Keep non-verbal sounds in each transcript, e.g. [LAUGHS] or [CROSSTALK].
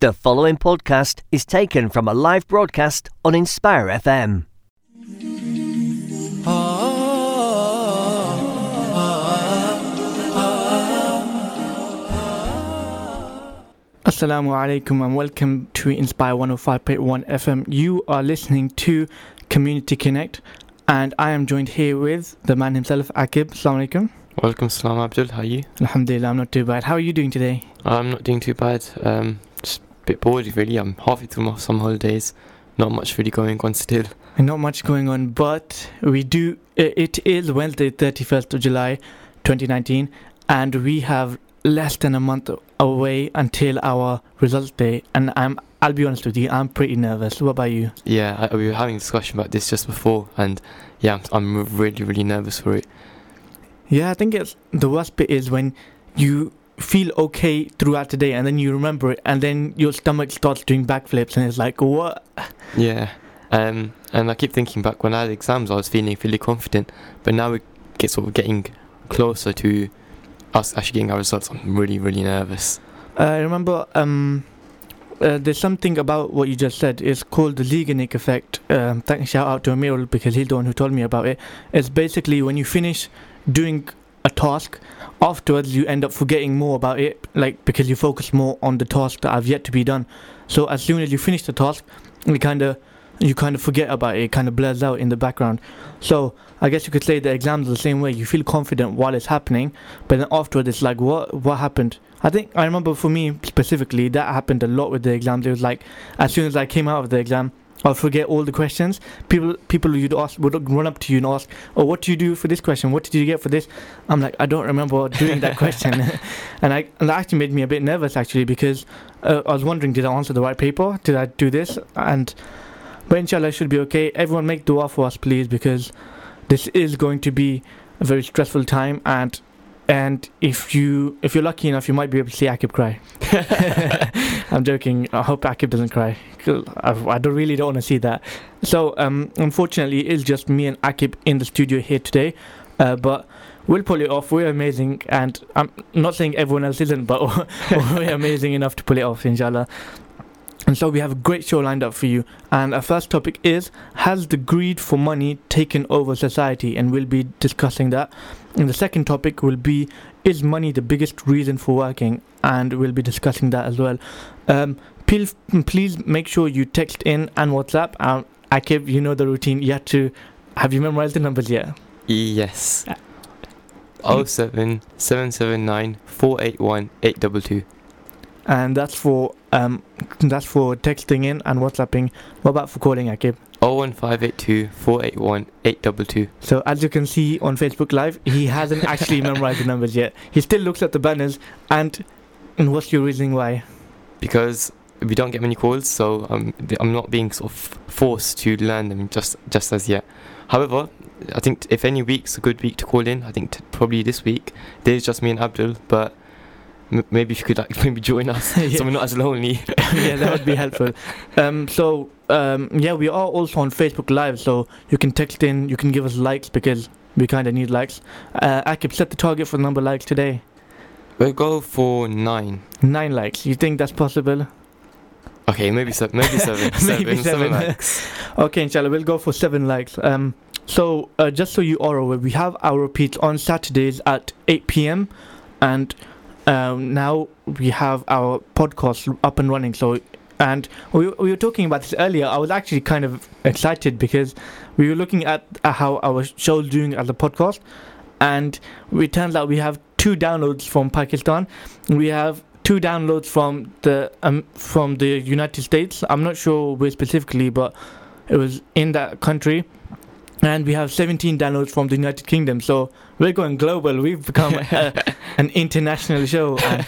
The following podcast is taken from a live broadcast on Inspire FM. Assalamu alaikum and welcome to Inspire 105.1 FM. You are listening to Community Connect and I am joined here with the man himself, Akib. Assalamu alaikum. Welcome, Salam Abdul. How are you? Alhamdulillah, I'm not too bad. How are you doing today? I'm not doing too bad. Um, just a bit bored, really. I'm halfway through my summer holidays. Not much really going on still. And not much going on, but we do. It is Wednesday, 31st of July, 2019, and we have less than a month away until our results day. And I'm, I'll be honest with you, I'm pretty nervous. What about you? Yeah, I, we were having a discussion about this just before, and yeah, I'm, I'm really, really nervous for it. Yeah, I think it's the worst bit is when you feel okay throughout the day and then you remember it and then your stomach starts doing backflips and it's like what Yeah. Um, and I keep thinking back when I had exams, I was feeling really confident, but now we get sort of getting closer to us actually getting our results. I'm really, really nervous. I remember um uh, there's something about what you just said. It's called the Zeigarnik effect. Um, thank shout out to Amirul because he's the one who told me about it. It's basically when you finish doing a task, afterwards you end up forgetting more about it, like because you focus more on the task that have yet to be done. So as soon as you finish the task, you kind of you kind of forget about it. It kind of blurs out in the background. So I guess you could say the exams are the same way. You feel confident while it's happening, but then afterwards it's like what what happened? I think I remember for me specifically that happened a lot with the exams. It was like as soon as I came out of the exam, I'll forget all the questions. People people you'd ask would run up to you and ask, "Oh, what do you do for this question? What did you get for this?" I'm like, I don't remember doing that question, [LAUGHS] and I and that actually made me a bit nervous actually because uh, I was wondering, did I answer the right paper? Did I do this? And but inshallah, it should be okay. Everyone make dua for us, please, because this is going to be a very stressful time and. And if you if you're lucky enough, you might be able to see Akib cry. [LAUGHS] [LAUGHS] I'm joking. I hope Akib doesn't cry. I don't really don't want to see that. So um, unfortunately, it's just me and Akib in the studio here today. Uh, but we'll pull it off. We're amazing, and I'm not saying everyone else isn't, but [LAUGHS] we're amazing enough to pull it off, inshallah. And so we have a great show lined up for you. And our first topic is Has the greed for money taken over society? And we'll be discussing that. And the second topic will be Is money the biggest reason for working? And we'll be discussing that as well. Um, please, please make sure you text in and WhatsApp. Um, Akib, you know the routine. You have to. Have you memorized the numbers yet? Yes. Uh, Oh seven seven seven nine four eight one eight double two. And that's for um, that's for texting in and WhatsApping. What about for calling, Akib? Oh one five eight two four eight one eight double two. So as you can see on Facebook Live, he hasn't actually [LAUGHS] memorized the numbers yet. He still looks at the banners and and what's your reasoning why? Because we don't get many calls, so um, th- I'm not being sort of forced to learn them just just as yet. However, I think if any week's a good week to call in, I think t- probably this week. There's just me and Abdul, but m- maybe if you could like [LAUGHS] maybe join us, [LAUGHS] Yeah. so we're not as lonely. [LAUGHS] yeah, that would be helpful. Um, so um, yeah, we are also on Facebook Live, so you can text in, you can give us likes because we kind of need likes. Uh, could set the target for the number of likes today. We'll go for nine. Nine likes. You think that's possible? Okay, maybe seven. Maybe [LAUGHS] seven. Maybe seven. seven. likes. [LAUGHS] Okay, inshallah, we'll go for seven likes. Um, so uh, just so you are aware, we have our repeats on Saturdays at 8 p.m. and um, now we have our podcast up and running. So, and we, we were talking about this earlier. I was actually kind of excited because we were looking at how our show's doing as a podcast, and it turns out we have two downloads from Pakistan. We have two downloads from the um, from the United States. I'm not sure where specifically, but it was in that country. And we have 17 downloads from the United Kingdom. So we're going global. We've become a, [LAUGHS] an international show. And,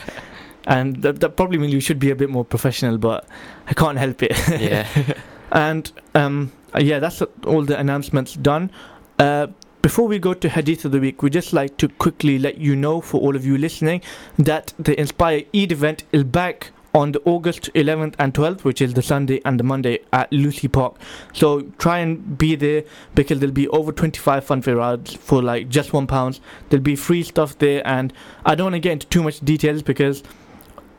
and that, that probably means we should be a bit more professional, but I can't help it. Yeah. [LAUGHS] And um, yeah, that's all the announcements done. Uh, before we go to Hadith of the Week, we just like to quickly let you know, for all of you listening, that the Inspire Eid event is back on the August 11th and 12th, which is the Sunday and the Monday at Lewsey Park. So try and be there because there'll be over 25 funfair rides for like just one pound. There'll be free stuff there, and I don't want to get into too much details because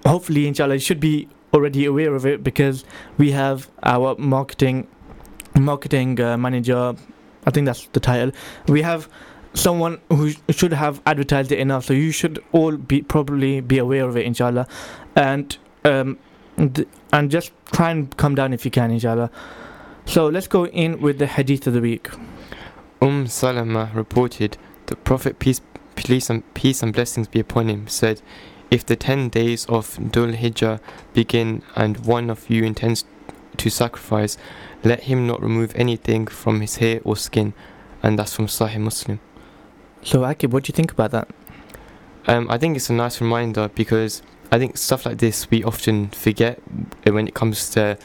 hopefully, inshallah, you should be already aware of it because we have our marketing marketing uh, manager. I think that's the title. We have someone who should have advertised it enough, so you should all be probably be aware of it, inshallah, and um, th- and just try and come down if you can, inshallah. So let's go in with the hadith of the week. Umm Salama reported the Prophet peace, peace and peace and blessings be upon him said, "If the ten days of Dhul Hijjah begin and one of you intends to sacrifice, let him not remove anything from his hair or skin." And that's from Sahih Muslim. So Akib, what do you think about that? Um, I think it's a nice reminder because I think stuff like this we often forget when it comes to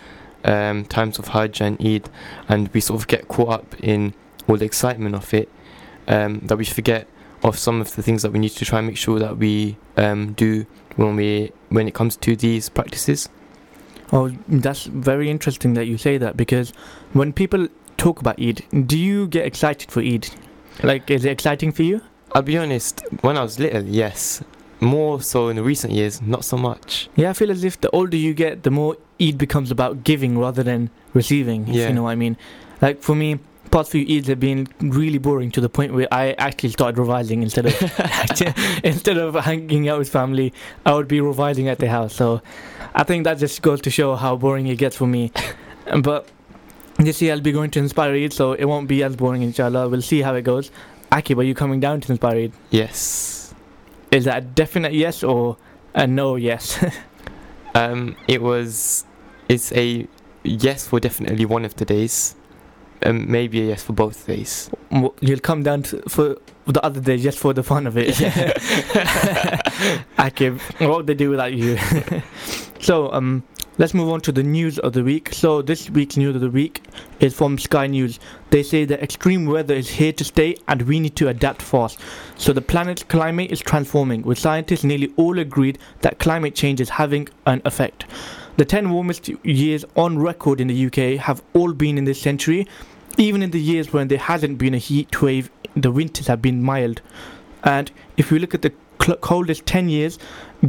um, times of Hajj and Eid, and we sort of get caught up in all the excitement of it um, that we forget of some of the things that we need to try and make sure that we um, do when we when it comes to these practices. Oh, that's very interesting that you say that because when people talk about Eid, do you get excited for Eid? Like, is it exciting for you? I'll be honest, when I was little, yes. More so in the recent years, not so much. Yeah, I feel as if the older you get, the more Eid becomes about giving rather than receiving. Yeah. you know what I mean. Like for me, past few Eids have been really boring to the point where I actually started revising instead of [LAUGHS] [LAUGHS] instead of hanging out with family. I would be revising at the house. So I think that just goes to show how boring it gets for me. [LAUGHS] But this year I'll be going to Inspire Eid, so it won't be as boring. Inshallah, we'll see how it goes. Akib, are you coming down to Inspire Eid? Yes. Is that a definite yes or a no yes? [LAUGHS] Um, it was. It's a yes for definitely one of the days. Um, maybe a yes for both days. You'll come down to, for the other day just for the fun of it. Yeah. [LAUGHS] Akib, what would they do without you? So, um, let's move on to the news of the week. So, this week's news of the week is from Sky News. They say that extreme weather is here to stay and we need to adapt fast. So, the planet's climate is transforming, with scientists nearly all agreed that climate change is having an effect. The 10 warmest years on record in the UK have all been in this century. Even in the years when there hasn't been a heat wave, the winters have been mild. And if we look at the cl- coldest 10 years,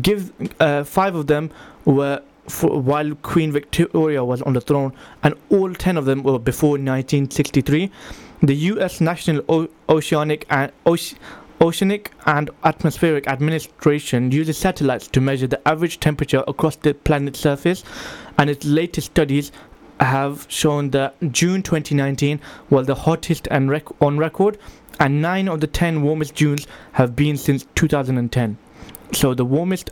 give uh, five of them were for, while Queen Victoria was on the throne, and all 10 of them were before 1963. The US National o- Oceanic and Oce- Oceanic and Atmospheric Administration uses satellites to measure the average temperature across the planet's surface, and its latest studies have shown that June 2019 was the hottest and rec- on record, and 9 of the 10 warmest Junes have been since 2010. So the warmest,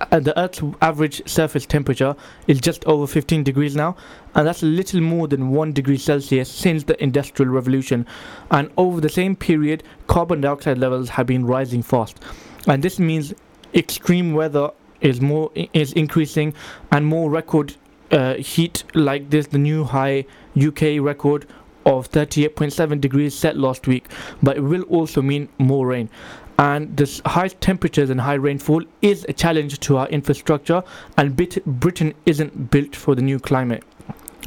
uh, the Earth's average surface temperature is just over 15 degrees now, and that's a little more than 1 degree Celsius since the Industrial Revolution. And over the same period, carbon dioxide levels have been rising fast, and this means extreme weather is more is increasing, and more record uh, heat like this. The new high UK record of 38.7 degrees set last week, but it will also mean more rain. And this high temperatures and high rainfall is a challenge to our infrastructure, and Brit- Britain isn't built for the new climate.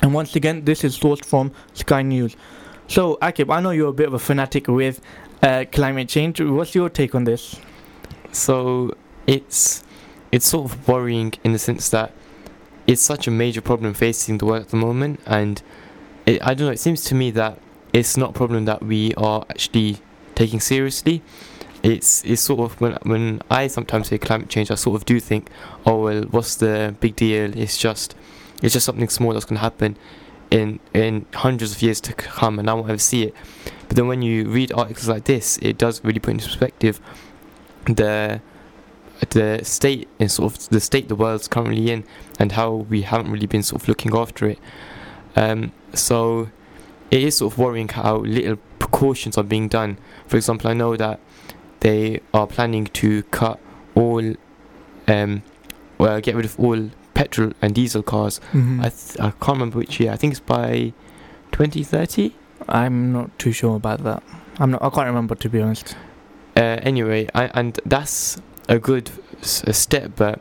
And once again, this is sourced from Sky News. So, Akib, I know you're a bit of a fanatic with uh, climate change. What's your take on this? So it's it's sort of worrying in the sense that it's such a major problem facing the world at the moment, and it, I don't know. It seems to me that it's not a problem that we are actually taking seriously. It's it's sort of when when I sometimes say climate change, I sort of do think, oh well, what's the big deal? It's just it's just something small that's going to happen in in hundreds of years to come, and I won't ever see it. But then when you read articles like this, it does really put into perspective the the state and sort of the state the world's currently in and how we haven't really been sort of looking after it. Um, so it is sort of worrying how little precautions are being done. For example, I know that they are planning to cut all, um, well, get rid of all petrol and diesel cars. Mm-hmm. I th- I can't remember which year. I think it's by 2030. I'm not too sure about that. I'm not. I can't remember to be honest. Uh, anyway, I, and that's a good s- a step, but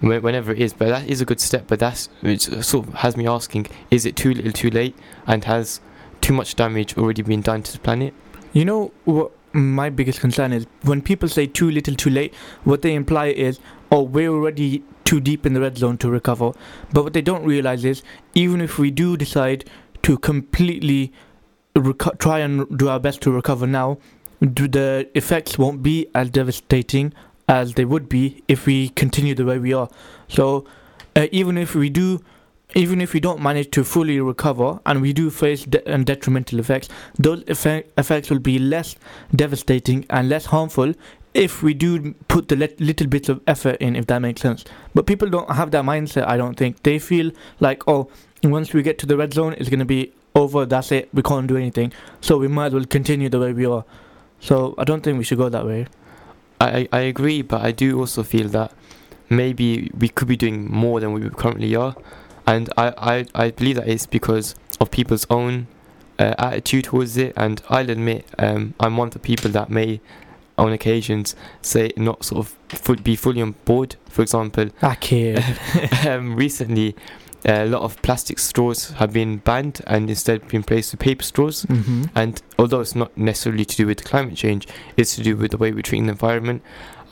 whenever it is, but that is a good step. But that's which uh, sort of has me asking: Is it too little, too late, and has too much damage already been done to the planet? You know what my biggest concern is when people say too little, too late. What they imply is, oh, we're already too deep in the red zone to recover. But what they don't realize is even if we do decide to completely reco- try and do our best to recover now, the effects won't be as devastating as they would be if we continue the way we are. So uh, even if we do. Even if we don't manage to fully recover and we do face de- and detrimental effects, those effect- effects will be less devastating and less harmful if we do put the lit- little bits of effort in, if that makes sense. But people don't have that mindset, I don't think. They feel like, oh, once we get to the red zone, it's going to be over, that's it, we can't do anything. So we might as well continue the way we are. So I don't think we should go that way. I, I agree, but I do also feel that maybe we could be doing more than we currently are. And I, I, I believe that it's because of people's own uh, attitude towards it. And I'll admit, um, I'm one of the people that may, on occasions, say not sort of be fully on board. For example, I care. [LAUGHS] um, recently, a lot of plastic straws have been banned and instead been replaced with paper straws. hmm And although it's not necessarily to do with climate change, it's to do with the way we're treating the environment.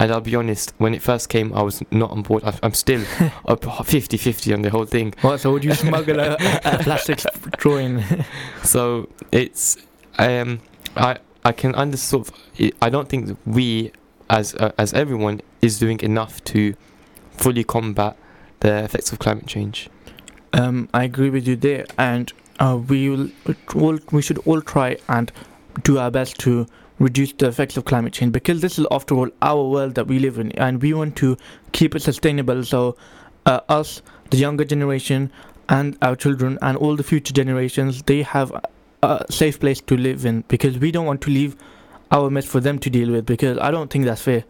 And I'll be honest, when it first came, I was not on board. I'm still [LAUGHS] up 50 50 on the whole thing. What, so would you smuggle a, a [LAUGHS] plastic straw in? [LAUGHS] So it's, um, I, I can understand, I- I don't think that we, as, uh, as everyone, is doing enough to fully combat the effects of climate change. Um, I agree with you there, and uh, we will all we should all try and do our best to reduce the effects of climate change because this is, after all, our world that we live in, and we want to keep it sustainable. So, uh, us, the younger generation, and our children, and all the future generations, they have a safe place to live in because we don't want to leave our mess for them to deal with because I don't think that's fair.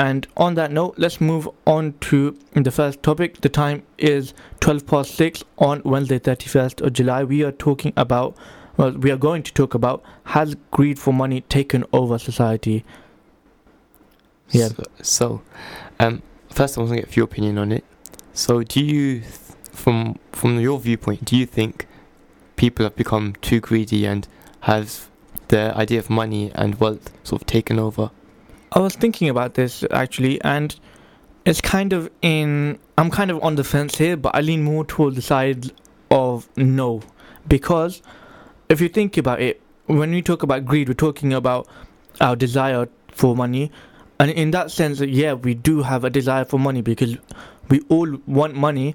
And on that note, let's move on to the first topic. The time is 12 past 6 on Wednesday, 31st of July. We are talking about, well, we are going to talk about has greed for money taken over society? Yeah. So, so um, first I want to get your opinion on it. So, do you, from from your viewpoint, do you think people have become too greedy and have the idea of money and wealth sort of taken over? I was thinking about this actually, and it's kind of in. I'm kind of on the fence here, but I lean more toward the side of no, because if you think about it, when we talk about greed, we're talking about our desire for money, and in that sense, yeah, we do have a desire for money because we all want money.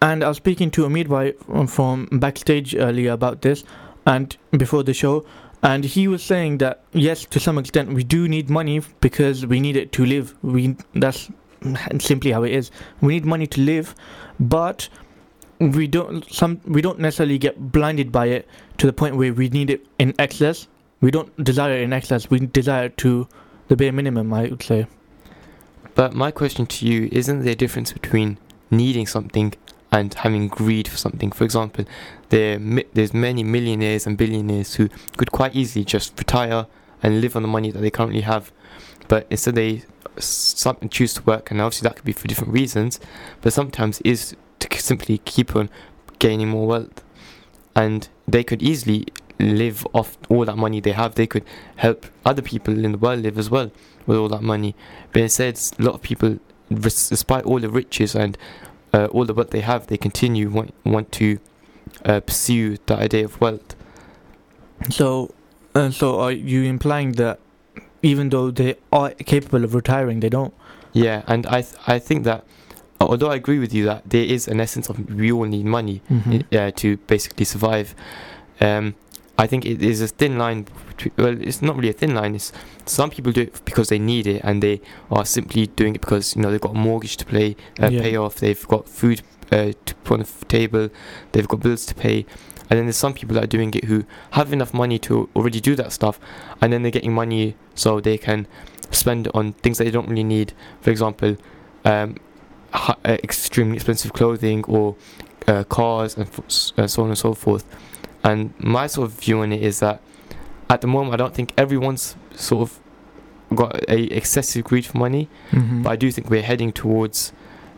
And I was speaking to Amir Bhai from backstage earlier about this, and before the show, and he was saying that yes to some extent we do need money because we need it to live. We that's simply how it is. We need money to live but we don't some we don't necessarily get blinded by it to the point where we need it in excess. We don't desire it in excess. We desire it to the bare minimum i would say. But my question to you isn't there a difference between needing something and having greed for something? For example, there there's many millionaires and billionaires who could quite easily just retire and live on the money that they currently have, but instead they choose to work, and obviously that could be for different reasons, but sometimes is to simply keep on gaining more wealth, and they could easily live off all that money they have. They could help other people in the world live as well with all that money. But instead, a lot of people, despite all the riches and uh, all the wealth they have, they continue want want to uh, pursue the idea of wealth. so uh, so are you implying that even though they are capable of retiring they don't Yeah, and I th- I think that although I agree with you that there is an essence of we all need money Mhm. uh, to basically survive. Um, I think it is a thin line. Between, well, it's not really a thin line. It's some people do it because they need it, and they are simply doing it because you know they've got a mortgage to pay, uh, Yeah. pay off. They've got food uh, to put on the table. They've got bills to pay, and then there's some people that are doing it who have enough money to already do that stuff, and then they're getting money so they can spend on things that they don't really need. For example, um, hi- uh, extremely expensive clothing or uh, cars and f- so on and so forth. And my sort of view on it is that at the moment, I don't think everyone's sort of got a excessive greed for money, Mhm. but I do think we're heading towards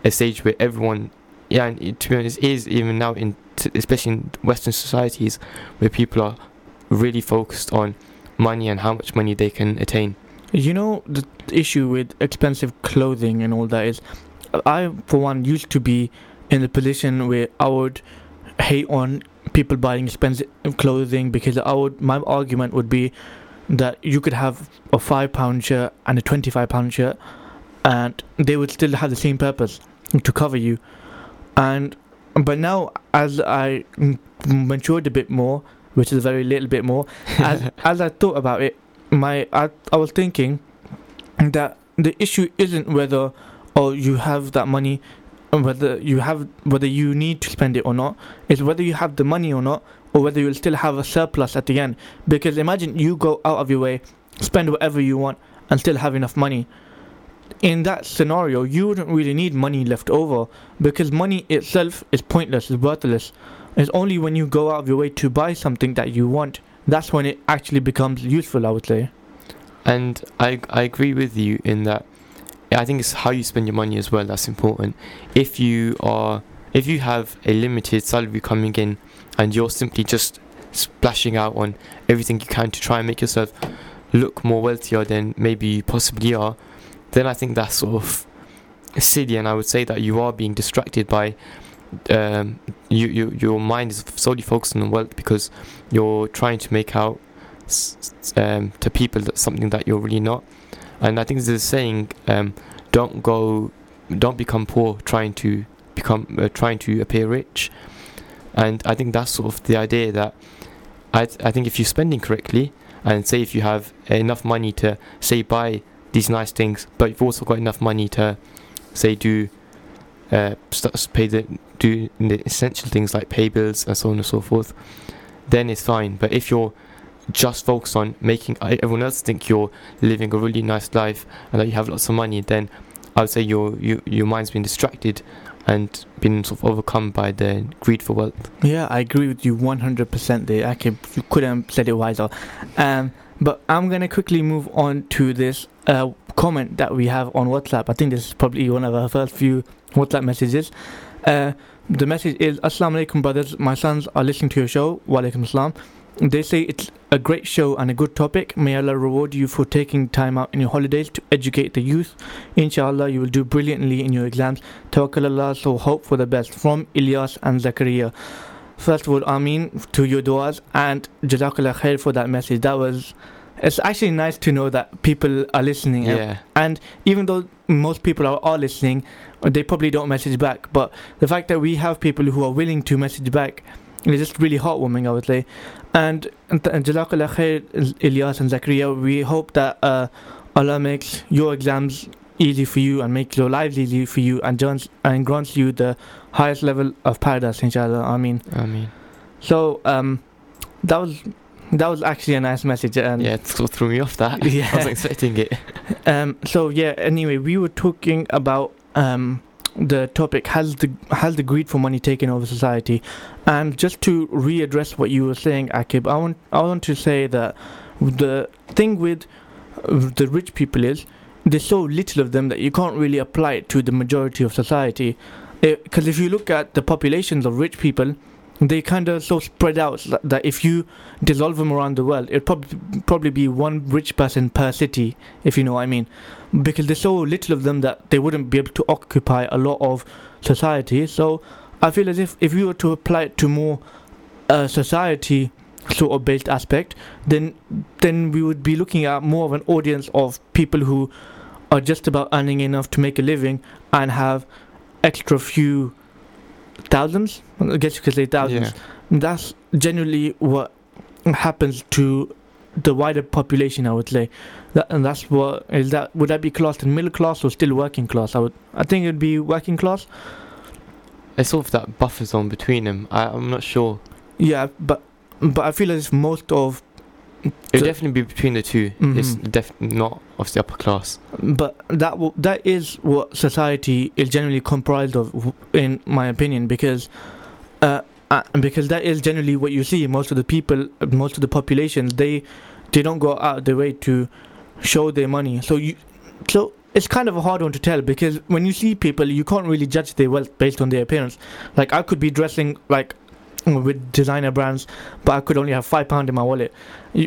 a stage where everyone, yeah, and it, to be honest, is even now in, t- especially in Western societies, where people are really focused on money and how much money they can attain. You know the issue with expensive clothing and all that is I for one used to be in the position where I would hate on people buying expensive clothing because I would my argument would be that you could have a five pound shirt and a twenty five pound shirt and they would still have the same purpose to cover you. And but now as I matured a bit more which is a very little bit more [LAUGHS] as, as I thought about it my I, I was thinking that the issue isn't whether or you have that money whether you have whether you need to spend it or not is whether you have the money or not or whether you'll still have a surplus at the end. Because imagine you go out of your way spend whatever you want and still have enough money. In that scenario you wouldn't really need money left over because money itself is pointless it's worthless. It's only when you go out of your way to buy something that you want that's when it actually becomes useful i would say. And I I agree with you in that. I think it's how you spend your money as well that's important. If you are if you have a limited salary coming in and you're simply just splashing out on everything you can to try and make yourself look more wealthier than maybe you possibly are, then I think that's sort of silly and I would say that you are being distracted by um, you, you your mind is solely focused on wealth because you're trying to make out um, to people that something that you're really not. And I think there's a saying, um, don't go, don't become poor trying to become, uh, trying to appear rich. And I think that's sort of the idea that I, th- I think if you're spending correctly, and say if you have enough money to say buy these nice things, but you've also got enough money to say do uh, pay the do the essential things like pay bills and so on and so forth, then it's fine. But if you're just focus on making everyone else think you're living a really nice life and that you have lots of money, then I would say your your mind's been distracted and been sort of overcome by the greed for wealth. Yeah, I agree with you 100% there. I can, you couldn't have said it wiser. Um, but I'm going to quickly move on to this uh, comment that we have on WhatsApp. I think this is probably one of our first few WhatsApp messages. Uh, the message is Assalamu alaikum, brothers. My sons are listening to your show. Wa alaikum assalam. They say it's a great show and a good topic. May Allah reward you for taking time out in your holidays to educate the youth. Inshallah, you will do brilliantly in your exams. Tawakkal Allah, so hope for the best. From Ilyas and Zakaria. First of all, Ameen to your du'as and Jazakallah khair for that message. That was. It's actually nice to know that people are listening. and- Yeah, And even though most people are, are listening, they probably don't message back. But the fact that we have people who are willing to message back is just really heartwarming, I would say. And, and, and Jazakallah khair, Ilyas and Zakaria. We hope that uh, Allah makes your exams easy for you and makes your lives easy for you and grants, and grants you the highest level of paradise, inshallah. I mean, I mean, so um, that was that was actually a nice message. And yeah, it sort of threw me off that. [LAUGHS] Yeah. I wasn't expecting it. Um, so yeah. Anyway, we were talking about um, the topic has the has the greed for money taken over society, and just to readdress what you were saying, Akib, I want I want to say that the thing with uh, the rich people is there's so little of them that you can't really apply it to the majority of society. Because if you look at the populations of rich people, they kind of so spread out that- if you dissolve them around the world, it'd probably be one rich person per city, if you know what I mean. Because there's so little of them that they wouldn't be able to occupy a lot of society. So I feel as if if we were to apply it to more uh, society sort of based aspect, then then we would be looking at more of an audience of people who are just about earning enough to make a living and have extra few thousands. I guess you could say thousands. Yeah. That's generally what happens to the wider population. I would say, that, and that's what is that. Would that be classed in middle class or still working class? I would. I think it'd be working class. It's sort of that buffer zone between them. I, I'm not sure. Yeah, but but I feel as if most of It would definitely be between the 2 It's Mhm. definitely not of the upper class. but that w- that is what society is generally comprised of, w- in my opinion, because uh, uh, because that is generally what you see. Most of the people, most of the populations, they they don't go out of their way to show their money. So you so. It's kind of a hard one to tell because when you see people, you can't really judge their wealth based on their appearance. Like I could be dressing like with designer brands, but I could only have five pound in my wallet,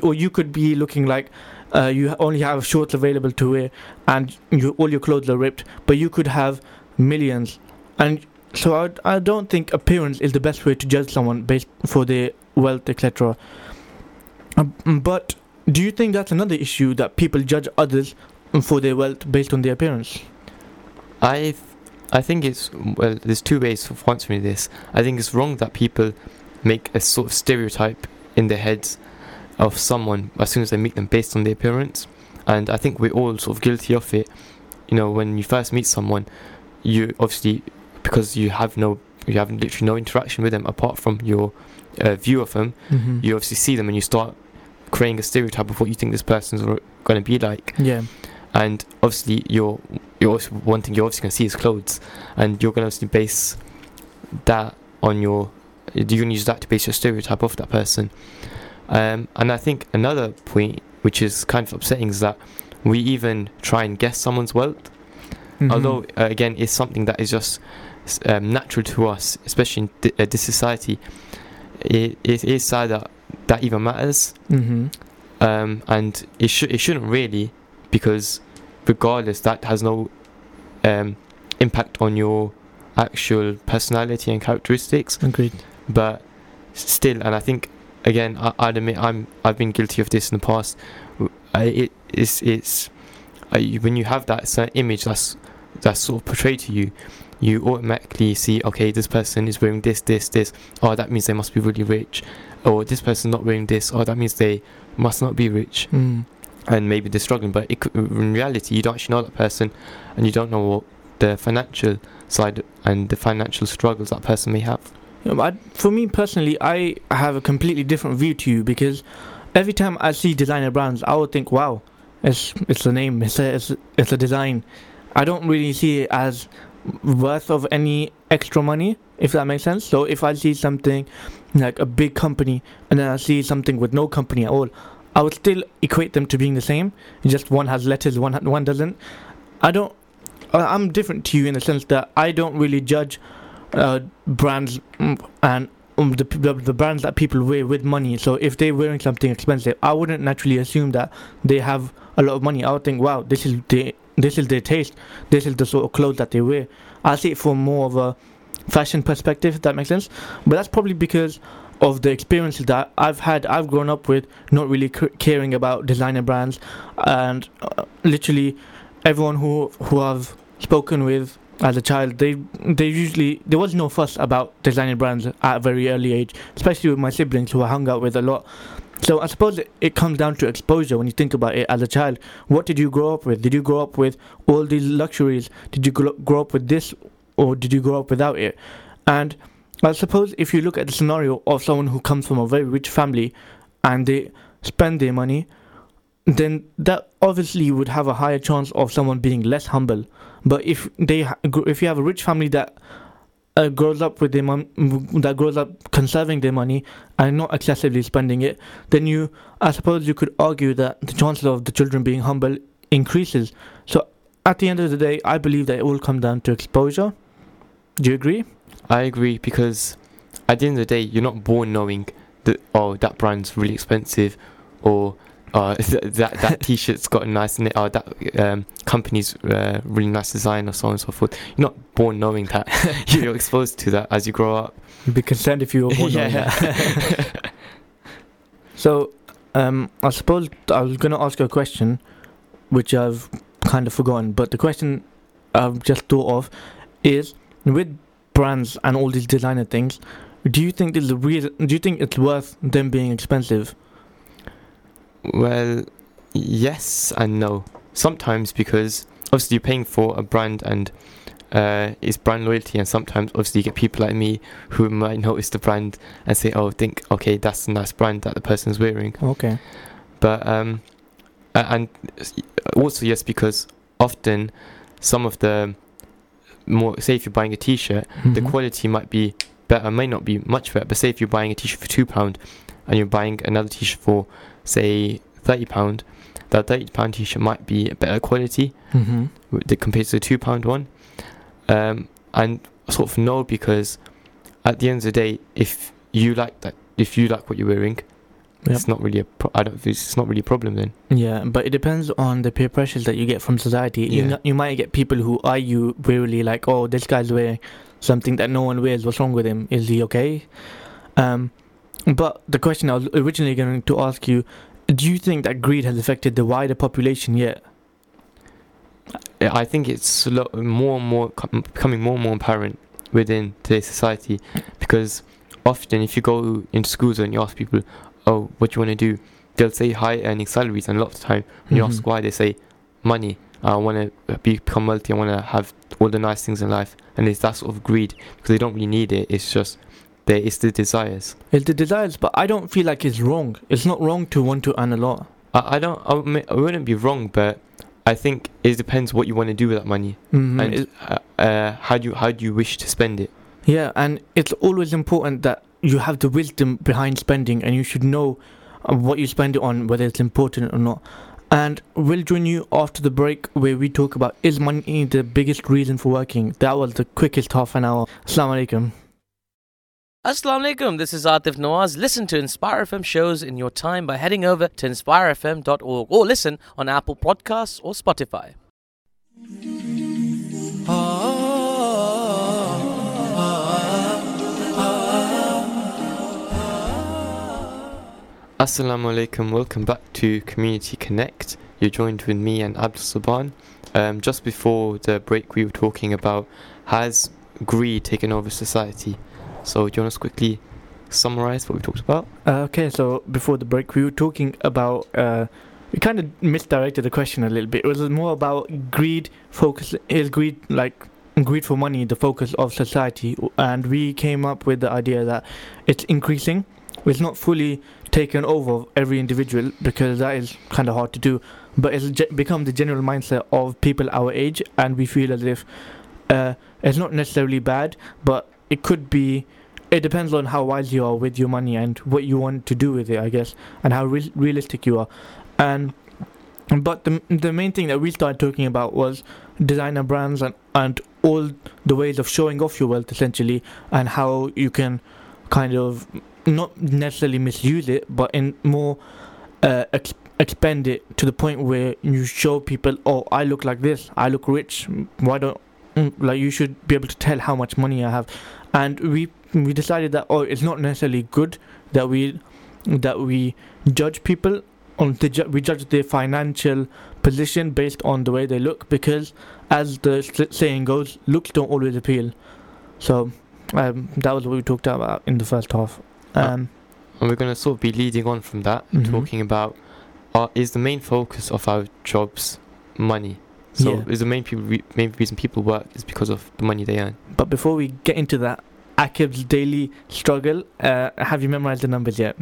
or you could be looking like uh, you only have shorts available to wear, and you, all your clothes are ripped, but you could have millions, and so I, I don't think appearance is the best way to judge someone based for their wealth, etc. Um, but do you think that's another issue that people judge others for their wealth based on their appearance? I th- I think it's well. There's two ways of answering this. I think it's wrong that people make a sort of stereotype in their heads of someone as soon as they meet them based on their appearance, and I think we're all sort of guilty of it. You know, when you first meet someone, you obviously because you have no you have literally no interaction with them apart from your uh, view of them. Mm-hmm. You obviously see them and you start creating a stereotype of what you think this person's going to be like. Yeah. and obviously you're you're also one thing you're obviously gonna see his clothes, and you're gonna obviously base that on your you're gonna use that to base your stereotype of that person. Um, and I think another point which is kind of upsetting is that we even try and guess someone's wealth, Mhm. although uh, again it's something that is just um, natural to us, especially in th- uh, this society. It, it is sad that that even matters. Mhm. um, and it should it shouldn't really because regardless that has no um, impact on your actual personality and characteristics. Agreed. but still and I think again I, I'd admit I'm I've been guilty of this in the past. I, it it's it's uh, you- when you have that certain image that's that's sort of portrayed to you you automatically see okay this person is wearing this this this. Oh that means they must be really rich or this person's not wearing this oh that means they must not be rich Mm. and maybe they're struggling but it could, in reality you don't actually know that person and you don't know what the financial side and the financial struggles that person may have Yeah, but I, for me personally, I have a completely different view to you because every time I see designer brands, I would think, "Wow, it's it's a name, it's a it's, it's a design." I don't really see it as worth of any extra money, if that makes sense. So if I see something like a big company and then I see something with no company at all, I would still equate them to being the same. Just one has letters, one one doesn't. I don't. I'm different to you in the sense that I don't really judge uh, brands mm, and um, the, the the brands that people wear with money. So if they're wearing something expensive, I wouldn't naturally assume that they have a lot of money. I would think, wow, this is the this is their taste. This is the sort of clothes that they wear. I see it from more of a fashion perspective. If that makes sense. But that's probably because of the experiences that I've had. I've grown up with not really c- caring about designer brands, and uh, literally everyone who who I've spoken with as a child, they they usually there was no fuss about designer brands at a very early age, especially with my siblings who I hung out with a lot. So I suppose it, comes down to exposure when you think about it as a child. What did you grow up with? Did you grow up with all these luxuries? Did you grow up with this, or did you grow up without it? And I suppose if you look at the scenario of someone who comes from a very rich family and they spend their money, then that obviously would have a higher chance of someone being less humble. But if they if you have a rich family that uh, grows up with their mom, that grows up conserving their money and not excessively spending it, then you, I suppose, you could argue that the chances of the children being humble increases. So at the end of the day, I believe that it will come down to exposure. Do you agree? I agree because at the end of the day, you're not born knowing that oh that brand's really expensive, or uh, [LAUGHS] that that [LAUGHS] T-shirt's got a nice knit, or that um, company's uh, really nice design, or so on and so forth. You're not born knowing that. [LAUGHS] you're exposed to that as you grow up. You'd be concerned if you were born knowing that. So, um, I suppose I was going to ask you a question, which I've kind of forgotten. But the question I've just thought of is, with brands and all these designer things, do you think there's a reason? Do you think it's worth them being expensive? Well, yes and no. Sometimes because obviously you're paying for a brand and uh, it's brand loyalty, and sometimes obviously you get people like me who might notice the brand and say, "Oh, think okay, that's a nice brand that the person's wearing." Okay. But um, and also yes, because often some of the more say if you're buying a T-shirt, the Mhm. quality might be better, may not be much better. But say if you're buying a T-shirt for two pound and you're buying another T-shirt for say thirty pound, that thirty pound T-shirt might be a better quality Mhm. that compared to the two pound one. Um, and sort of no because at the end of the day, if you like that, if you like what you're wearing, it's not really a. Pro- I don't. It's not really a problem then. Yeah, but it depends on the peer pressures that you get from society. You, Yeah. n- you might get people who are you wearily, like, oh, this guy's wearing something that no one wears. What's wrong with him? Is he okay? Um, but the question I was originally going to ask you do you think that greed has affected the wider population yet? I think it's a lot more and more com- becoming more and more apparent within today's society because often if you go into schools and you ask people, "Oh, what you want to do?" they'll say high earning salaries, and a lot of time when you ask Mhm. why, they say money. I want to become wealthy. I want to have all the nice things in life, and it's that sort of greed because they don't really need it. It's just there. It's the desires. It's the desires, but I don't feel like it's wrong. It's not wrong to want to earn a lot. I, I don't. I, I wouldn't be wrong, but I think it depends what you want to do with that money, Mhm. and uh, uh, how do you how do you wish to spend it. Yeah, and it's always important that you have the wisdom behind spending and you should know uh, what you spend it on, whether it's important or not. And we'll join you after the break where we talk about is money the biggest reason for working? That was the quickest half an hour. Assalamu alaikum. Assalamu alaikum, this is Atif Nawaz. Listen to Inspire FM shows in your time by heading over to inspirefm.org or listen on Apple Podcasts or Spotify. Assalamu alaikum, welcome back to Community Connect. You're joined with me and Abdul Saban. Um, just before the break, we were talking about has greed taken over society. So, do you want to quickly summarize what we talked about? Uh, okay, so before the break, we were talking about. Uh, we kind of misdirected the question a little bit. It was more about greed. Focus is greed like greed for money the focus of society, and we came up with the idea that it's increasing. It's not fully taken over every individual because that is kind of hard to do. But it's ge- become the general mindset of people our age, and we feel as if uh, it's not necessarily bad, but it could be it depends on how wise you are with your money and what you want to do with it, I guess, and how re- realistic you are. And but the the main thing that we started talking about was designer brands and and all the ways of showing off your wealth essentially, and how you can kind of not necessarily misuse it, but in more uh, ex- expend it to the point where you show people, oh, I look like this, I look rich. Why don't mm, like you should be able to tell how much money I have, and we we decided that oh, it's not necessarily good that we that we judge people on the ju- we judge their financial position based on the way they look because as the saying goes, looks don't always appeal. So um, that was what we talked about in the first half. Um, And we're going to sort of be leading on from that, Mhm. talking about uh, is the main focus of our jobs money? So, Yeah. is the main, people re- main reason people work is because of the money they earn? but before we get into that, Akib's daily struggle, uh, have you memorized the numbers yet?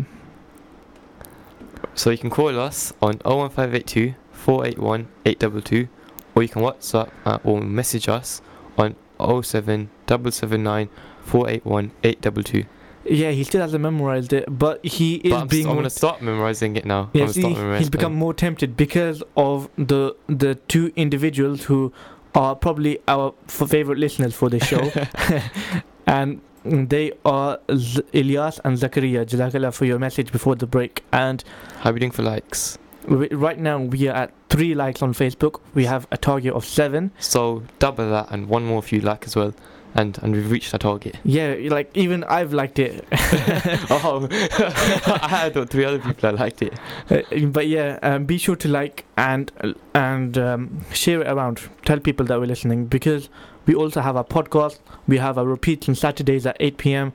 So you can call us on 01582 481 822 or you can WhatsApp uh, or message us on 07779 481 822. Yeah, he still hasn't memorized it, but he is But I'm, being I'm to start memorizing it now. Yeah, see, he's become more tempted because of the the two individuals who are probably our f- favorite listeners for this show, [LAUGHS] [LAUGHS] and they are Z- Ilyas and Zakaria. Jazakallah for your message before the break. And How are we doing for likes? right now we are at three likes on Facebook. We have a target of seven. So double that and one more if you like as well. And and we've reached our target. Yeah, like even I've liked it. [LAUGHS] oh, [LAUGHS] I had three other people that liked it. Uh, but yeah, um, be sure to like and and um, share it around. Tell people that we're listening because we also have our podcast. We have our repeats on Saturdays at 8 p.m.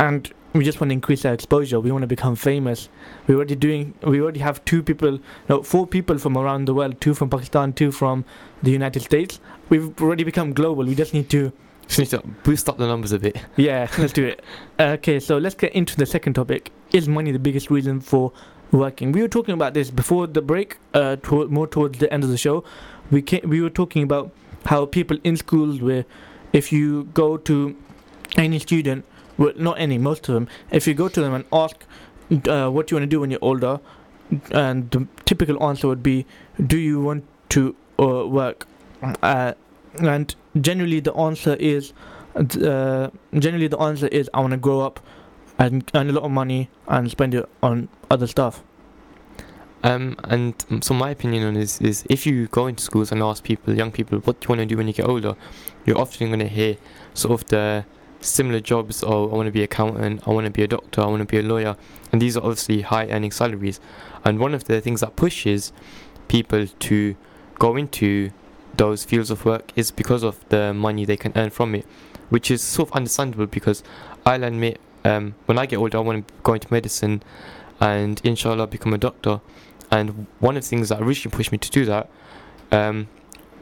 And we just want to increase our exposure. We want to become famous. We're already doing. We already have two people, no, four people from around the world. Two from Pakistan, two from the United States. We've already become global. We just need to Just need to boost up the numbers a bit. [LAUGHS] yeah, let's do it. Okay, so let's get into the second topic. Is money the biggest reason for working? We were talking about this before the break, uh, more towards the end of the show. We came, we were talking about how people in schools, where if you go to any student, well, not any, most of them, if you go to them and ask uh, what you want to do when you're older, and the typical answer would be, "Do you want to uh, work?" Uh, and generally the answer is uh, generally the answer is I want to grow up and earn a lot of money and spend it on other stuff. Um, and so my opinion on this is if you go into schools and ask people, young people, what do you want to do when you get older, you're often going to hear sort of the similar jobs. Oh, I want to be accountant, I want to be a doctor, I want to be a lawyer, and these are obviously high earning salaries. And one of the things that pushes people to go into those fields of work is because of the money they can earn from it, which is sort of understandable because I'll admit, um, when I get older, I want to go into medicine and inshallah become a doctor. And one of the things that originally pushed me to do that, um,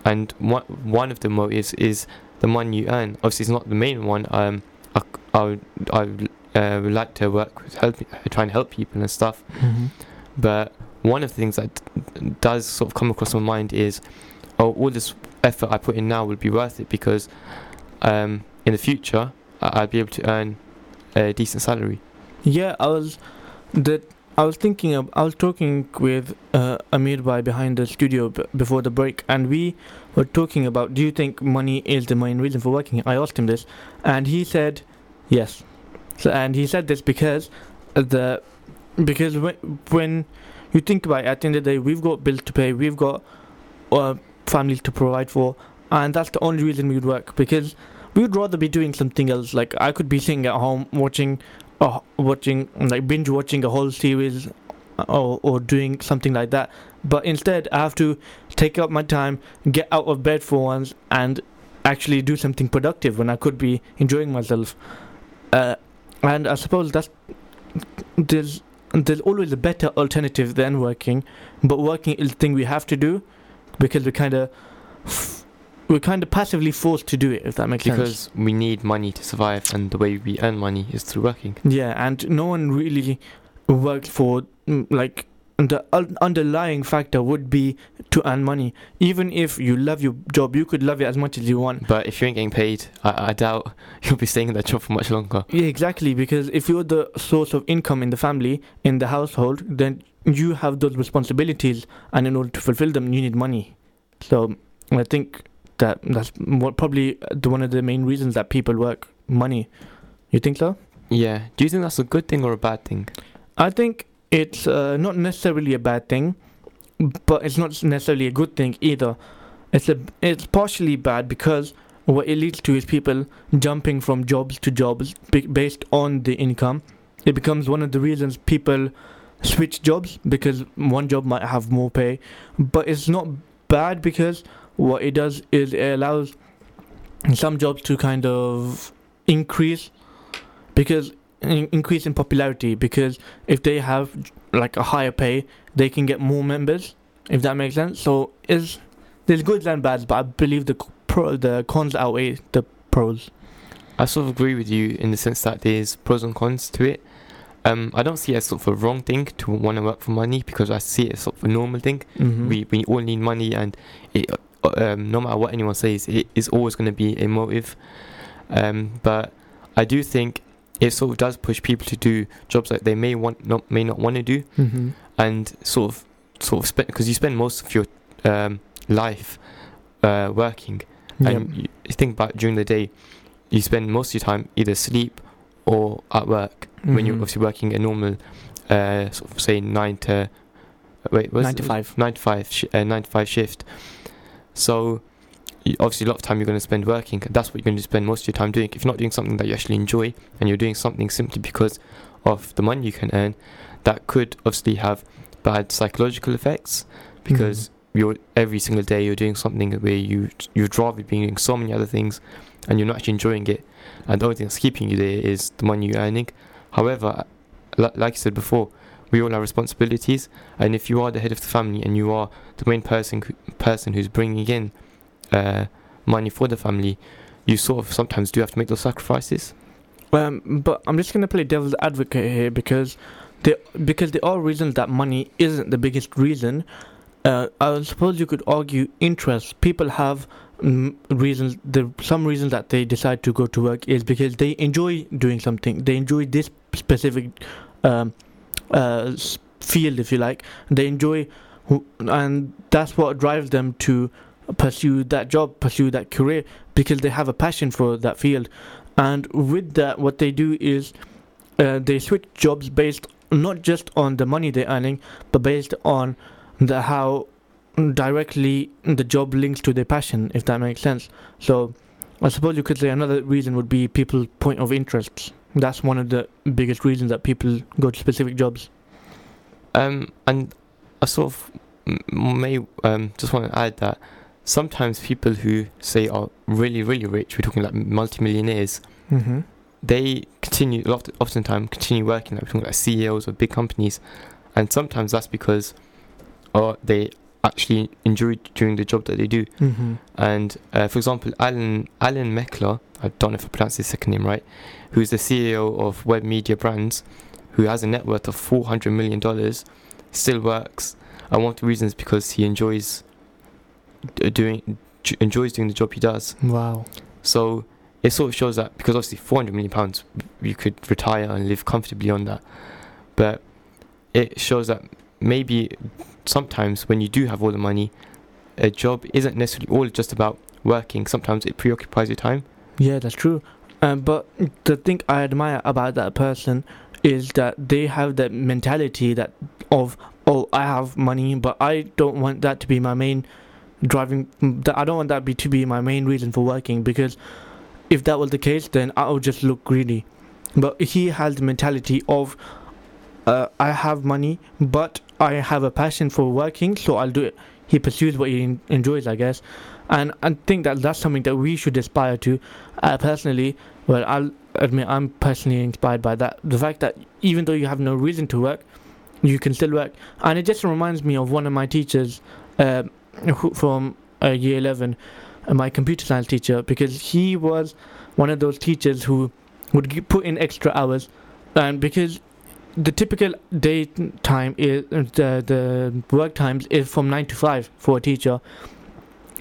and one one of the motives is the money you earn. Obviously, it's not the main one. Um, I, I would, I would, uh, would like to work with help, try and help people and stuff. Mm-hmm. But one of the things that d- does sort of come across my mind is, oh, all this effort I put in now will be worth it because um, in the future I'll be able to earn a decent salary. Yeah, I was that I was thinking of I was talking with uh, Amir by behind the studio b- before the break, and we were talking about do you think money is the main reason for working? I asked him this, and he said yes. So, and he said this because the because when when you think about it, at the end of the day, we've got bills to pay, we've got uh, families to provide for, and that's the only reason we would work because we would rather be doing something else. Like I could be sitting at home watching uh, watching like binge watching a whole series uh, or, or doing something like that. But instead i have to take up my time get out of bed for once and actually do something productive when i could be enjoying myself. Uh, and i suppose that's there's there's always a better alternative than working but working is the thing we have to do because we kind of we're kind of passively forced to do it if that makes sense Because we need money to survive, and the way we earn money is through working. Yeah, and no one really works for mm, like the underlying factor would be to earn money. Even if you love your job, you could love it as much as you want. But if you ain't getting paid, I, I doubt [LAUGHS] you'll be staying in that job for much longer. Yeah, exactly. Because if you're the source of income in the family, in the household, then you have those responsibilities, and in order to fulfill them, you need money. So I think that that's what probably the, one of the main reasons that people work. Money. You think so? Yeah. Do you think that's a good thing or a bad thing? I think it's uh, not necessarily a bad thing, but it's not necessarily a good thing either. It's a it's partially bad because what it leads to is people jumping from jobs to jobs based on the income. It becomes one of the reasons people switch jobs because one job might have more pay, but it's not bad because what it does is it allows some jobs to kind of increase because increase in popularity because if they have like a higher pay they can get more members if that makes sense so is there's goods and bads but i believe the pro the cons outweigh the pros I sort of agree with you in the sense that there's pros and cons to it. Um, I don't see it as sort of a wrong thing to want to work for money because I see it as sort of a normal thing. mm-hmm. We we all need money, and it, uh, um, no matter what anyone says, it is always going to be a motive. Um, but I do think it sort of does push people to do jobs that they may want not may not want to do, mm-hmm. and sort of sort of spend because you spend most of your um, life uh, working, and you, think about during the day, you spend most of your time either sleep or at work when you're Mhm. obviously working a normal, uh, sort of say nine to wait what's nine to five nine to five sh- uh, nine to five shift. So obviously a lot of time you're going to spend working. That's what you're going to spend most of your time doing. If you're not doing something that you actually enjoy and you're doing something simply because of the money you can earn, that could obviously have bad psychological effects because mm. you're every single day you're doing something where you you'd rather be doing so many other things and you're not actually enjoying it and the only thing that's keeping you there is the money you're earning however li- like I said before we all have responsibilities and if you are the head of the family and you are the main person person who's bringing in uh, money for the family you sort of sometimes do have to make those sacrifices Um, but I'm just gonna play devil's advocate here because there because there are reasons that money isn't the biggest reason. Uh, I suppose you could argue interest. People have mm, reasons. The some reasons that they decide to go to work is because they enjoy doing something. They enjoy this specific um, uh, field, if you like. They enjoy, and that's what drives them to pursue that job, pursue that career, because they have a passion for that field. And with that, what they do is uh, they switch jobs based not just on the money they're earning, but based on the how directly the job links to their passion, if that makes sense. So, I suppose you could say another reason would be people's point of interests. That's one of the biggest reasons that people go to specific jobs. Um, and I sort of may um, just want to add that sometimes people who say are really, really rich, we're talking like multimillionaires, Mm-hmm. they continue, a lot, oftentimes continue working, like we're talking like CEOs of big companies, and sometimes that's because uh, they actually enjoy doing the job that they do. Mm-hmm. And uh, for example, Alan Alan Meckler, I don't know if I pronounced his second name right, who's the CEO of Web Media Brands, who has a net worth of four hundred million dollars, still works. And one of the reasons because he enjoys doing enjoys doing the job he does. Wow. So it sort of shows that because obviously four hundred million pounds, you could retire and live comfortably on that. But it shows that maybe sometimes when you do have all the money, a job isn't necessarily all just about working. Sometimes it preoccupies your time. Yeah, that's true. Um, but the thing I admire about that person is that they have that mentality that of oh I have money, but I don't want that to be my main driving. I don't want that be to be my main reason for working because if that was the case, then I would just look greedy. But he has the mentality of uh, I have money, but I have a passion for working, so I'll do it. He pursues what he en- enjoys, I guess, and I think that that's something that we should aspire to. Uh, personally, well, I'll admit I'm personally inspired by that. The fact that even though you have no reason to work, you can still work, and it just reminds me of one of my teachers uh, from uh, year 11, uh, my computer science teacher, because he was one of those teachers who would g- put in extra hours, and because the typical day time is uh, the the work times is from nine to five for a teacher,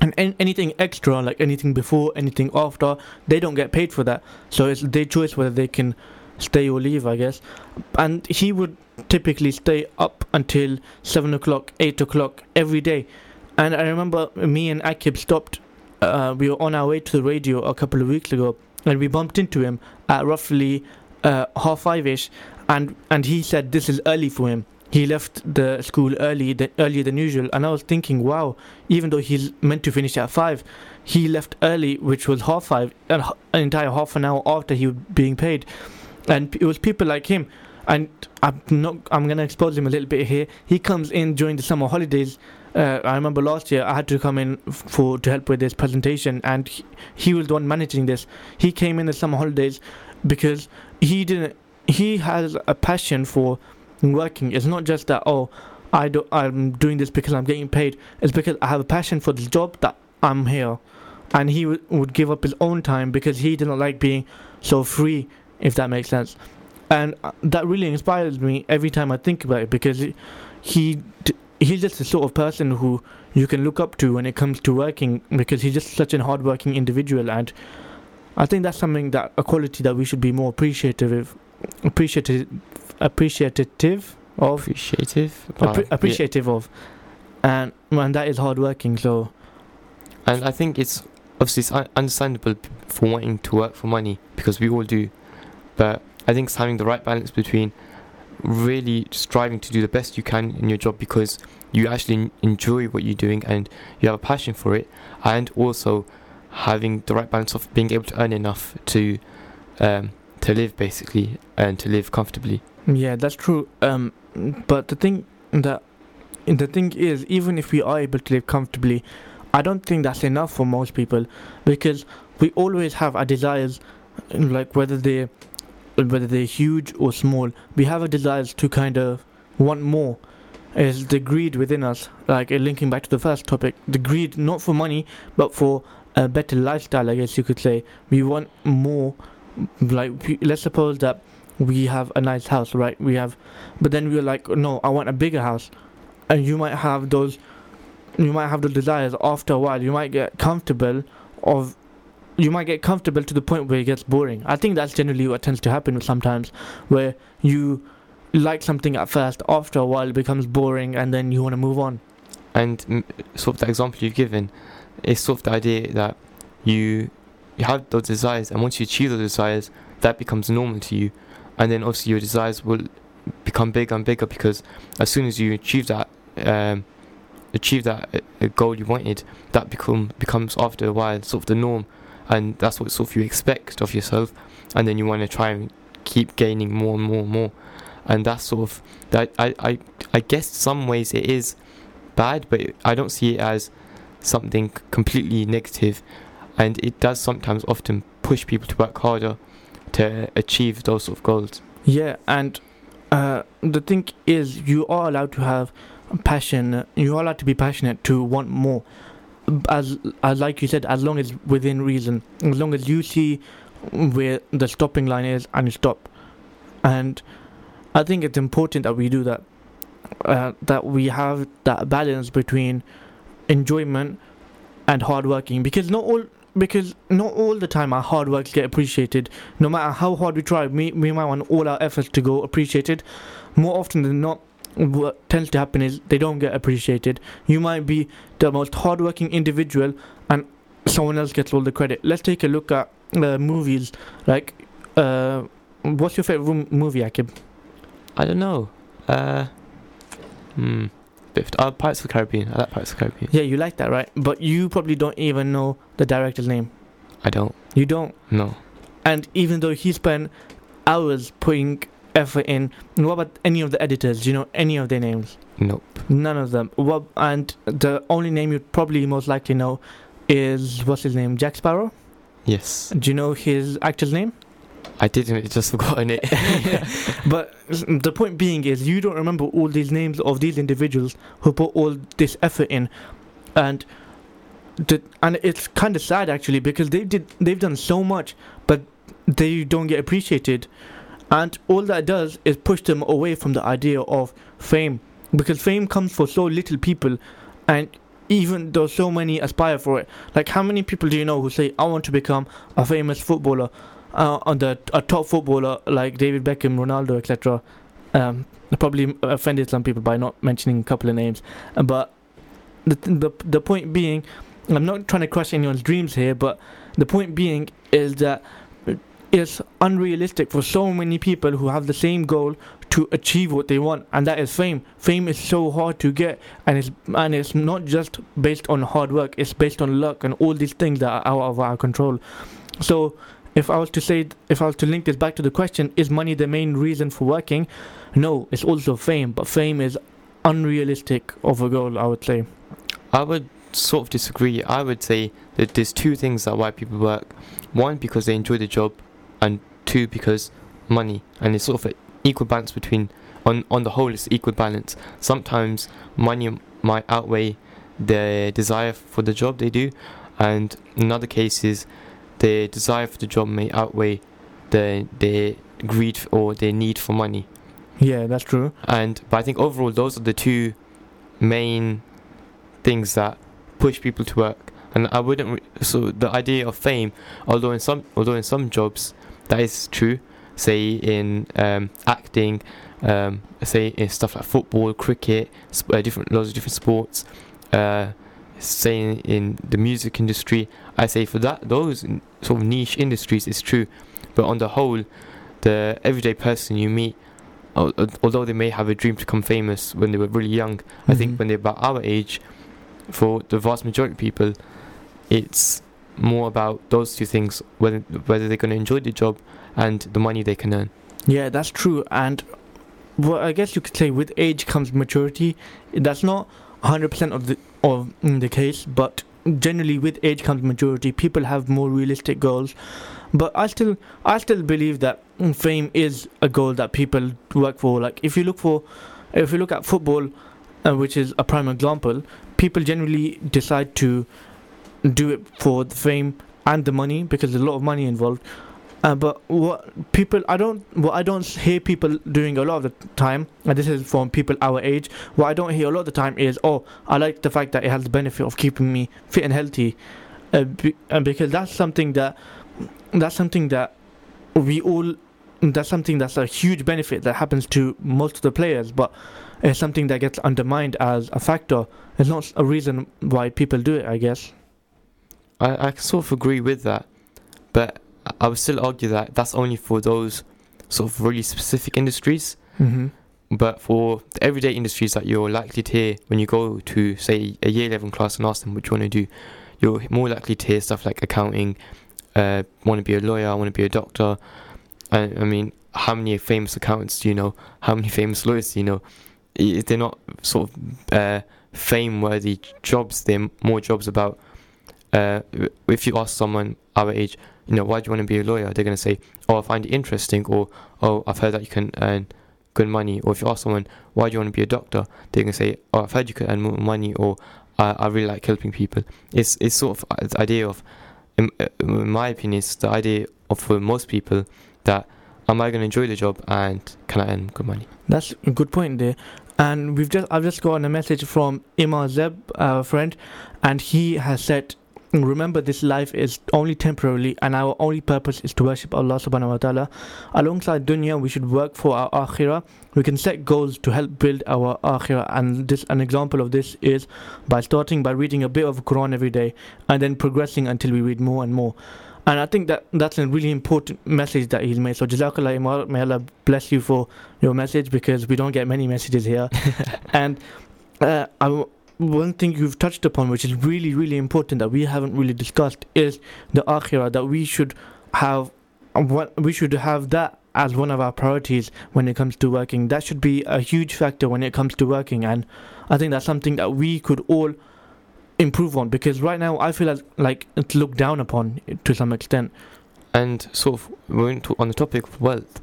and an- anything extra like anything before, anything after, they don't get paid for that. So it's their choice whether they can stay or leave, I guess. And he would typically stay up until seven o'clock, eight o'clock every day. And I remember me and Akib stopped. Uh, we were on our way to the radio a couple of weeks ago, and we bumped into him at roughly uh, half five ish, and and he said this is early for him. He left the school early, th- earlier than usual, and I was thinking, wow, even though he's meant to finish at five, he left early, which was half five, an, an entire half an hour after he was being paid, and it was people like him. And I'm not. I'm gonna expose him a little bit here. He comes in during the summer holidays. Uh, I remember last year I had to come in for to help with this presentation, and he, he was the one managing this. He came in the summer holidays because he didn't. He has a passion for working. It's not just that oh, I do. I'm doing this because I'm getting paid. It's because I have a passion for the job that I'm here, and he w- would give up his own time because he didn't like being so free. If that makes sense, and uh, that really inspires me every time I think about it because he, d- he's just the sort of person who you can look up to when it comes to working because he's just such an hardworking individual and I think that's something that a quality that we should be more appreciative of appreciative appreciative of Appreciative. appre- Uh, yeah. appreciative of and and that is hardworking so And I think it's obviously it's understandable for wanting to work for money because we all do, but I think it's having the right balance between really striving to do the best you can in your job because you actually enjoy what you're doing and you have a passion for it, and also having the right balance of being able to earn enough to um, to live basically and to live comfortably. Yeah, that's true. Um, but the thing that the thing is, even if we are able to live comfortably, I don't think that's enough for most people because we always have our desires, like whether they whether they're huge or small. We have a desire to kind of want more. Is the greed within us, like uh, linking back to the first topic, the greed not for money but for a better lifestyle, I guess you could say. We want more. Like, let's suppose that we have a nice house, right? We have, but then we're like, no, I want a bigger house, and you might have those, you might have those desires after a while. You might get comfortable, of, you might get comfortable to the point where it gets boring. I think that's generally what tends to happen sometimes, where you like something at first, after a while it becomes boring, and then you want to move on. and sort of the example you've given is sort of the idea that you you have those desires and once you achieve those desires that becomes normal to you and then obviously your desires will become bigger and bigger because as soon as you achieve that um, achieve that uh, goal you wanted, that become becomes after a while sort of the norm, and that's what sort of you expect of yourself, and then you want to try and keep gaining more and more and more, and that's sort of that I I I guess some ways it is bad, but I don't see it as something completely negative, and it does sometimes often push people to work harder to achieve those sort of goals. Yeah, and uh, the thing is, you are allowed to have passion. You are allowed to be passionate to want more. As, as like you said, as long as within reason, as long as you see where the stopping line is and you stop. And I think it's important that we do that. Uh, that we have that balance between enjoyment and hard working because not all because not all the time our hard works get appreciated. No matter how hard we try, we, we might want all our efforts to go appreciated. More often than not, what tends to happen is they don't get appreciated. You might be the most hardworking individual, and someone else gets all the credit. Let's take a look at uh, movies. Like, uh, what's your favorite movie, Akib? I don't know. Uh, hmm. Uh, Pirates of the Caribbean. I like Pirates of the Caribbean. Yeah, you like that, right? But you probably don't even know the director's name. I don't. You don't. No. And even though he spent hours putting effort in, what about any of the editors? Do you know any of their names? Nope. None of them. What? And the only name you'd probably most likely know is what's his name? Jack Sparrow. Yes. Do you know his actor's name? I didn't. I just forgotten it. [LAUGHS] But the point being is, you don't remember all these names of these individuals who put all this effort in, and the, and it's kind of sad actually because they did they've done so much, but they don't get appreciated, and all that does is push them away from the idea of fame because fame comes for so little people, and even though so many aspire for it, like how many people do you know who say I want to become a famous footballer? uh, on the a top footballer like David Beckham, Ronaldo, etc. Um, probably offended some people by not mentioning a couple of names, but the the the point being, I'm not trying to crush anyone's dreams here, but the point being is that it's unrealistic for so many people who have the same goal to achieve what they want, and that is fame. Fame is so hard to get, and it's and it's not just based on hard work. It's based on luck and all these things that are out of our control. So if I was to say, if I was to link this back to the question, is money the main reason for working? No, it's also fame, but fame is unrealistic of a goal, I would say. I would sort of disagree. I would say that there's two things that why people work. One because they enjoy the job, and two because money. And it's sort of an equal balance between. On on the whole, it's equal balance. Sometimes money might outweigh their desire for the job they do, and in other cases, their desire for the job may outweigh their their greed or their need for money. Yeah, that's true. And but I think overall those are the two main things that push people to work. And I wouldn't re- so the idea of fame, although in some although in some jobs that is true, say in um, acting, um, say in stuff like football, cricket, sp- uh, different loads of different sports, uh, say in, the music industry, I say for that those sort of niche industries is true, but on the whole, the everyday person you meet, al- al- although they may have a dream to become famous when they were really young, I think Mhm. when they're about our age, for the vast majority of people, it's more about those two things whether whether they're going to enjoy the job and the money they can earn. Yeah, that's true. And well, I guess you could say with age comes maturity. That's not 100% of the of mm, the case, but generally with age comes maturity. People have more realistic goals. But I still I still believe that mm, fame is a goal that people work for. Like if you look for if you look at football, uh, which is a prime example, people generally decide to do it for the fame and the money because there's a lot of money involved. Uh, but what people I don't what I don't hear people doing a lot of the time, and this is from people our age. What I don't hear a lot of the time is, oh, I like the fact that it has the benefit of keeping me fit and healthy, uh, be, uh, because that's something that that's something that we all that's something that's a huge benefit that happens to most of the players, but it's something that gets undermined as a factor. It's not a reason why people do it, I guess. I, I sort of agree with that, but I- would still argue that that's only for those sort of really specific industries. Mm-hmm. But for the everyday industries that you're likely to hear when you go to, say, a year 11 class and ask them what you want to do, you're more likely to hear stuff like accounting, uh, want to be a lawyer, I want to be a doctor. I, I mean, how many famous accountants do you know? How many [LAUGHS] famous lawyers do you know? They're not sort of uh, fame worthy jobs, they're more jobs about. Uh, if you ask someone our age, you know, why do you want to be a lawyer? They're going to say, oh, I find it interesting, or oh, I've heard that you can earn good money. Or if you ask someone, why do you want to be a doctor? They're going to say, oh, I've heard you can earn more money, or I, I really like helping people. It's it's sort of uh, the idea of, in, uh, in my opinion, it's the idea of for most people that am I going to enjoy the job and can I earn good money? That's a good point there. And we've just I've just gotten a message from Imam Zeb, our friend, and he has said, Remember this life is only temporarily and our only purpose is to worship Allah subhanahu wa ta'ala. Alongside dunya we should work for our akhirah. We can set goals to help build our akhirah and this an example of this is by starting by reading a bit of Quran every day and then progressing until we read more and more. And I think that that's a really important message that he's made. So Jazakallah Imar, may Allah bless you for your message because we don't get many messages here. [LAUGHS] and uh, I one thing you've touched upon, which is really, really important that we haven't really discussed, is the akhirah. That we should have, what we should have that as one of our priorities when it comes to working. That should be a huge factor when it comes to working, and I think that's something that we could all improve on because right now I feel as, like it's looked down upon to some extent. And sort of to, on the topic of wealth,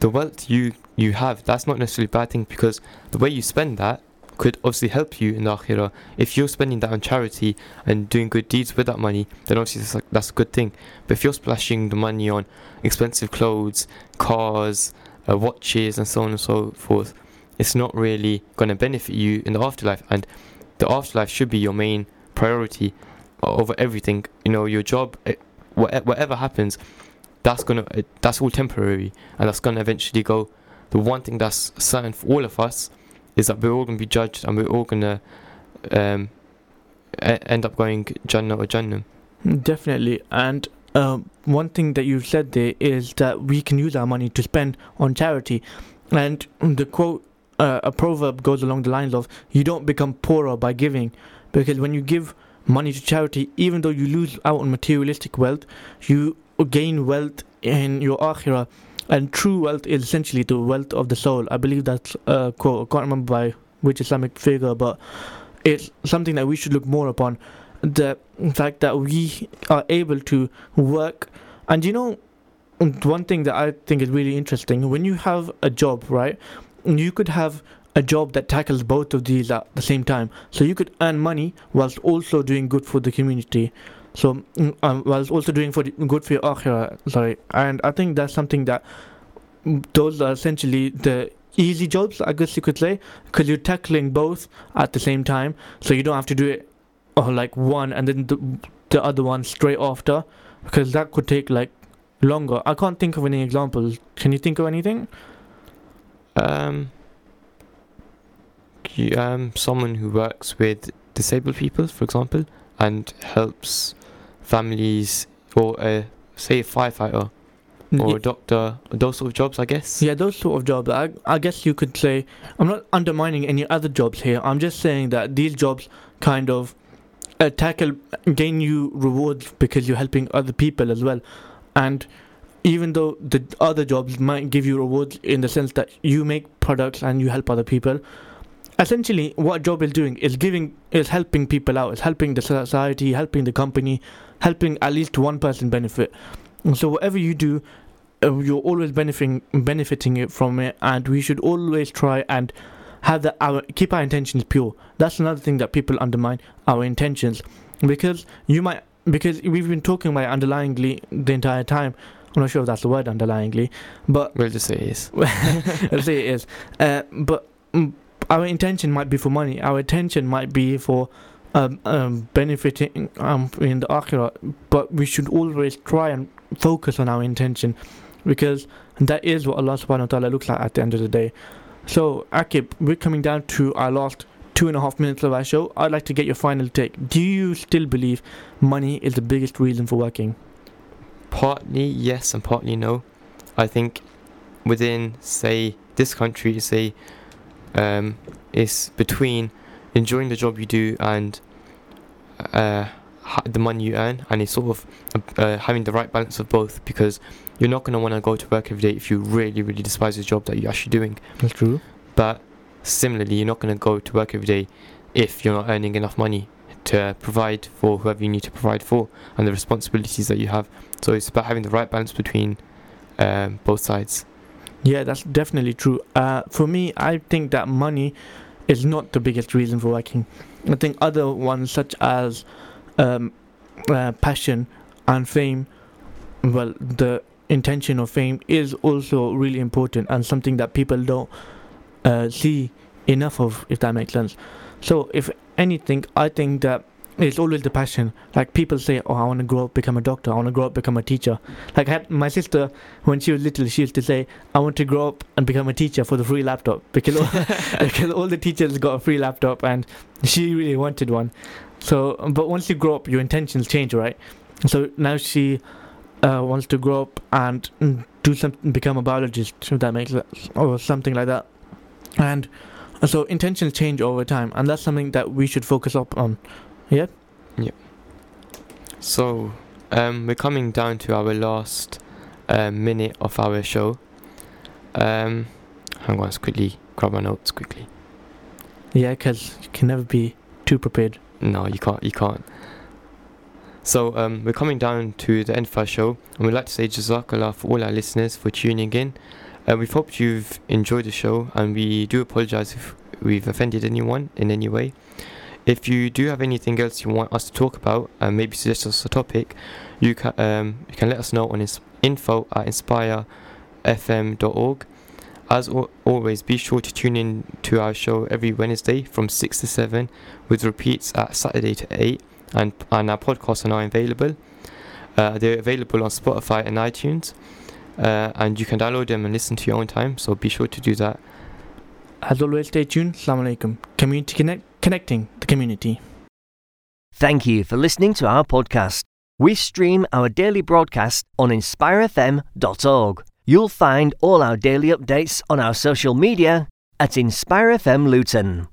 the wealth you you have that's not necessarily a bad thing because the way you spend that could obviously help you in the akhirah. If you're spending that on charity and doing good deeds with that money, then obviously that's, that's a good thing. But if you're splashing the money on expensive clothes, cars, uh, watches, and so on and so forth, it's not really going to benefit you in the afterlife. And the afterlife should be your main priority over everything. You know, your job, eh, wha- whatever happens, that's gonna eh, that's all temporary, and that's gonna eventually go. The one thing that's certain for all of us is that we're all gonna be judged, and we're all gonna um, e- end up going Jannah or Jannah. Definitely. And um, one thing that you've said there is that we can use our money to spend on charity. And the quote, uh, a proverb goes along the lines of, you don't become poorer by giving. Because when you give money to charity, even though you lose out on materialistic wealth, you gain wealth in your akhirah. And true wealth is essentially the wealth of the soul. I believe that's a quote. I can't remember by which Islamic figure, but it's something that we should look more upon the fact that we are able to work and you know one thing that i think is really interesting when you have a job right you could have a job that tackles both of these at the same time so you could earn money whilst also doing good for the community so mm, um, whilst also doing for the, good for your akhirah sorry. And i think that's something that those are essentially the easy jobs i guess you could say because you're tackling both at the same time. So you don't have to do it or like one and then the, the other one straight after because that could take like longer. I can't think of any examples. Can you think of anything? Um, um, someone who works with disabled people, for example, and helps families, or uh, say a firefighter or Ye- a doctor, those sort of jobs, I guess. yeah those sort of jobs. I, I guess you could say i'm not undermining any other jobs here. I'm just saying that these jobs kind of uh, tackle gain you rewards because you're helping other people as well. And even though the other jobs might give you rewards in the sense that you make products and you help other people essentially what job is doing is giving is helping people out is helping the society helping the company helping at least one person benefit And so whatever you do uh, you're always benefiting benefiting it from it and we should always try and have that our keep our intentions pure that's another thing that people undermine our intentions because you might because we've been talking about underlyingly the entire time i'm not sure if that's the word underlyingly but We'll just say it is. [LAUGHS] Let's say it is. Uh, but mm, our intention might be for money. Our intention might be for um, um, benefiting um, in the akhirah. But we should always try and focus on our intention because that is what Allah subhanahu wa ta'ala looks like at the end of the day. So, Akib, we're coming down to our last two and a half minutes of our show. I'd like to get your final take. Do you still believe money is the biggest reason for working? Partly yes and partly no. I think within, say, this country, say, um, is between enjoying the job you do and uh, ha- the money you earn, and it's sort of uh, having the right balance of both because you're not going to want to go to work every day if you really, really despise the job that you're actually doing. That's true. But similarly, you're not going to go to work every day if you're not earning enough money to provide for whoever you need to provide for and the responsibilities that you have. So it's about having the right balance between um, both sides. Yeah, that's definitely true. Uh, for me, I think that money is not the biggest reason for working. I think other ones such as um, uh, passion and fame, well, the intention of fame is also really important and something that people don't uh, see enough of, if that makes sense. So, if anything, I think that it's always the passion. Like people say, "Oh, I want to grow up, become a doctor. I want to grow up, become a teacher." Like I had my sister when she was little, she used to say, "I want to grow up and become a teacher for the free laptop," because all, [LAUGHS] because all the teachers got a free laptop, and she really wanted one. So, but once you grow up, your intentions change, right? So now she uh, wants to grow up and do something, become a biologist, if that makes sense, or something like that. And so intentions change over time, and that's something that we should focus up on. Yeah. So um, we're coming down to our last uh, minute of our show. Um, hang on, let's quickly grab my notes quickly. Yeah, because you can never be too prepared. No, you can't. You can't. So um, we're coming down to the end of our show, and we'd like to say Jazakallah for all our listeners for tuning in. Uh, we hope you've enjoyed the show, and we do apologise if we've offended anyone in any way. If you do have anything else you want us to talk about, and maybe suggest us a topic, you can um, you can let us know on ins- info at inspirefm.org. As al- always, be sure to tune in to our show every Wednesday from 6 to 7, with repeats at Saturday to 8, and, and our podcasts are now available. Uh, they're available on Spotify and iTunes, uh, and you can download them and listen to your own time, so be sure to do that. As always, stay tuned. Assalamu alaikum. Community connect, connecting the community. Thank you for listening to our podcast. We stream our daily broadcast on inspirefm.org. You'll find all our daily updates on our social media at InspireFM Luton.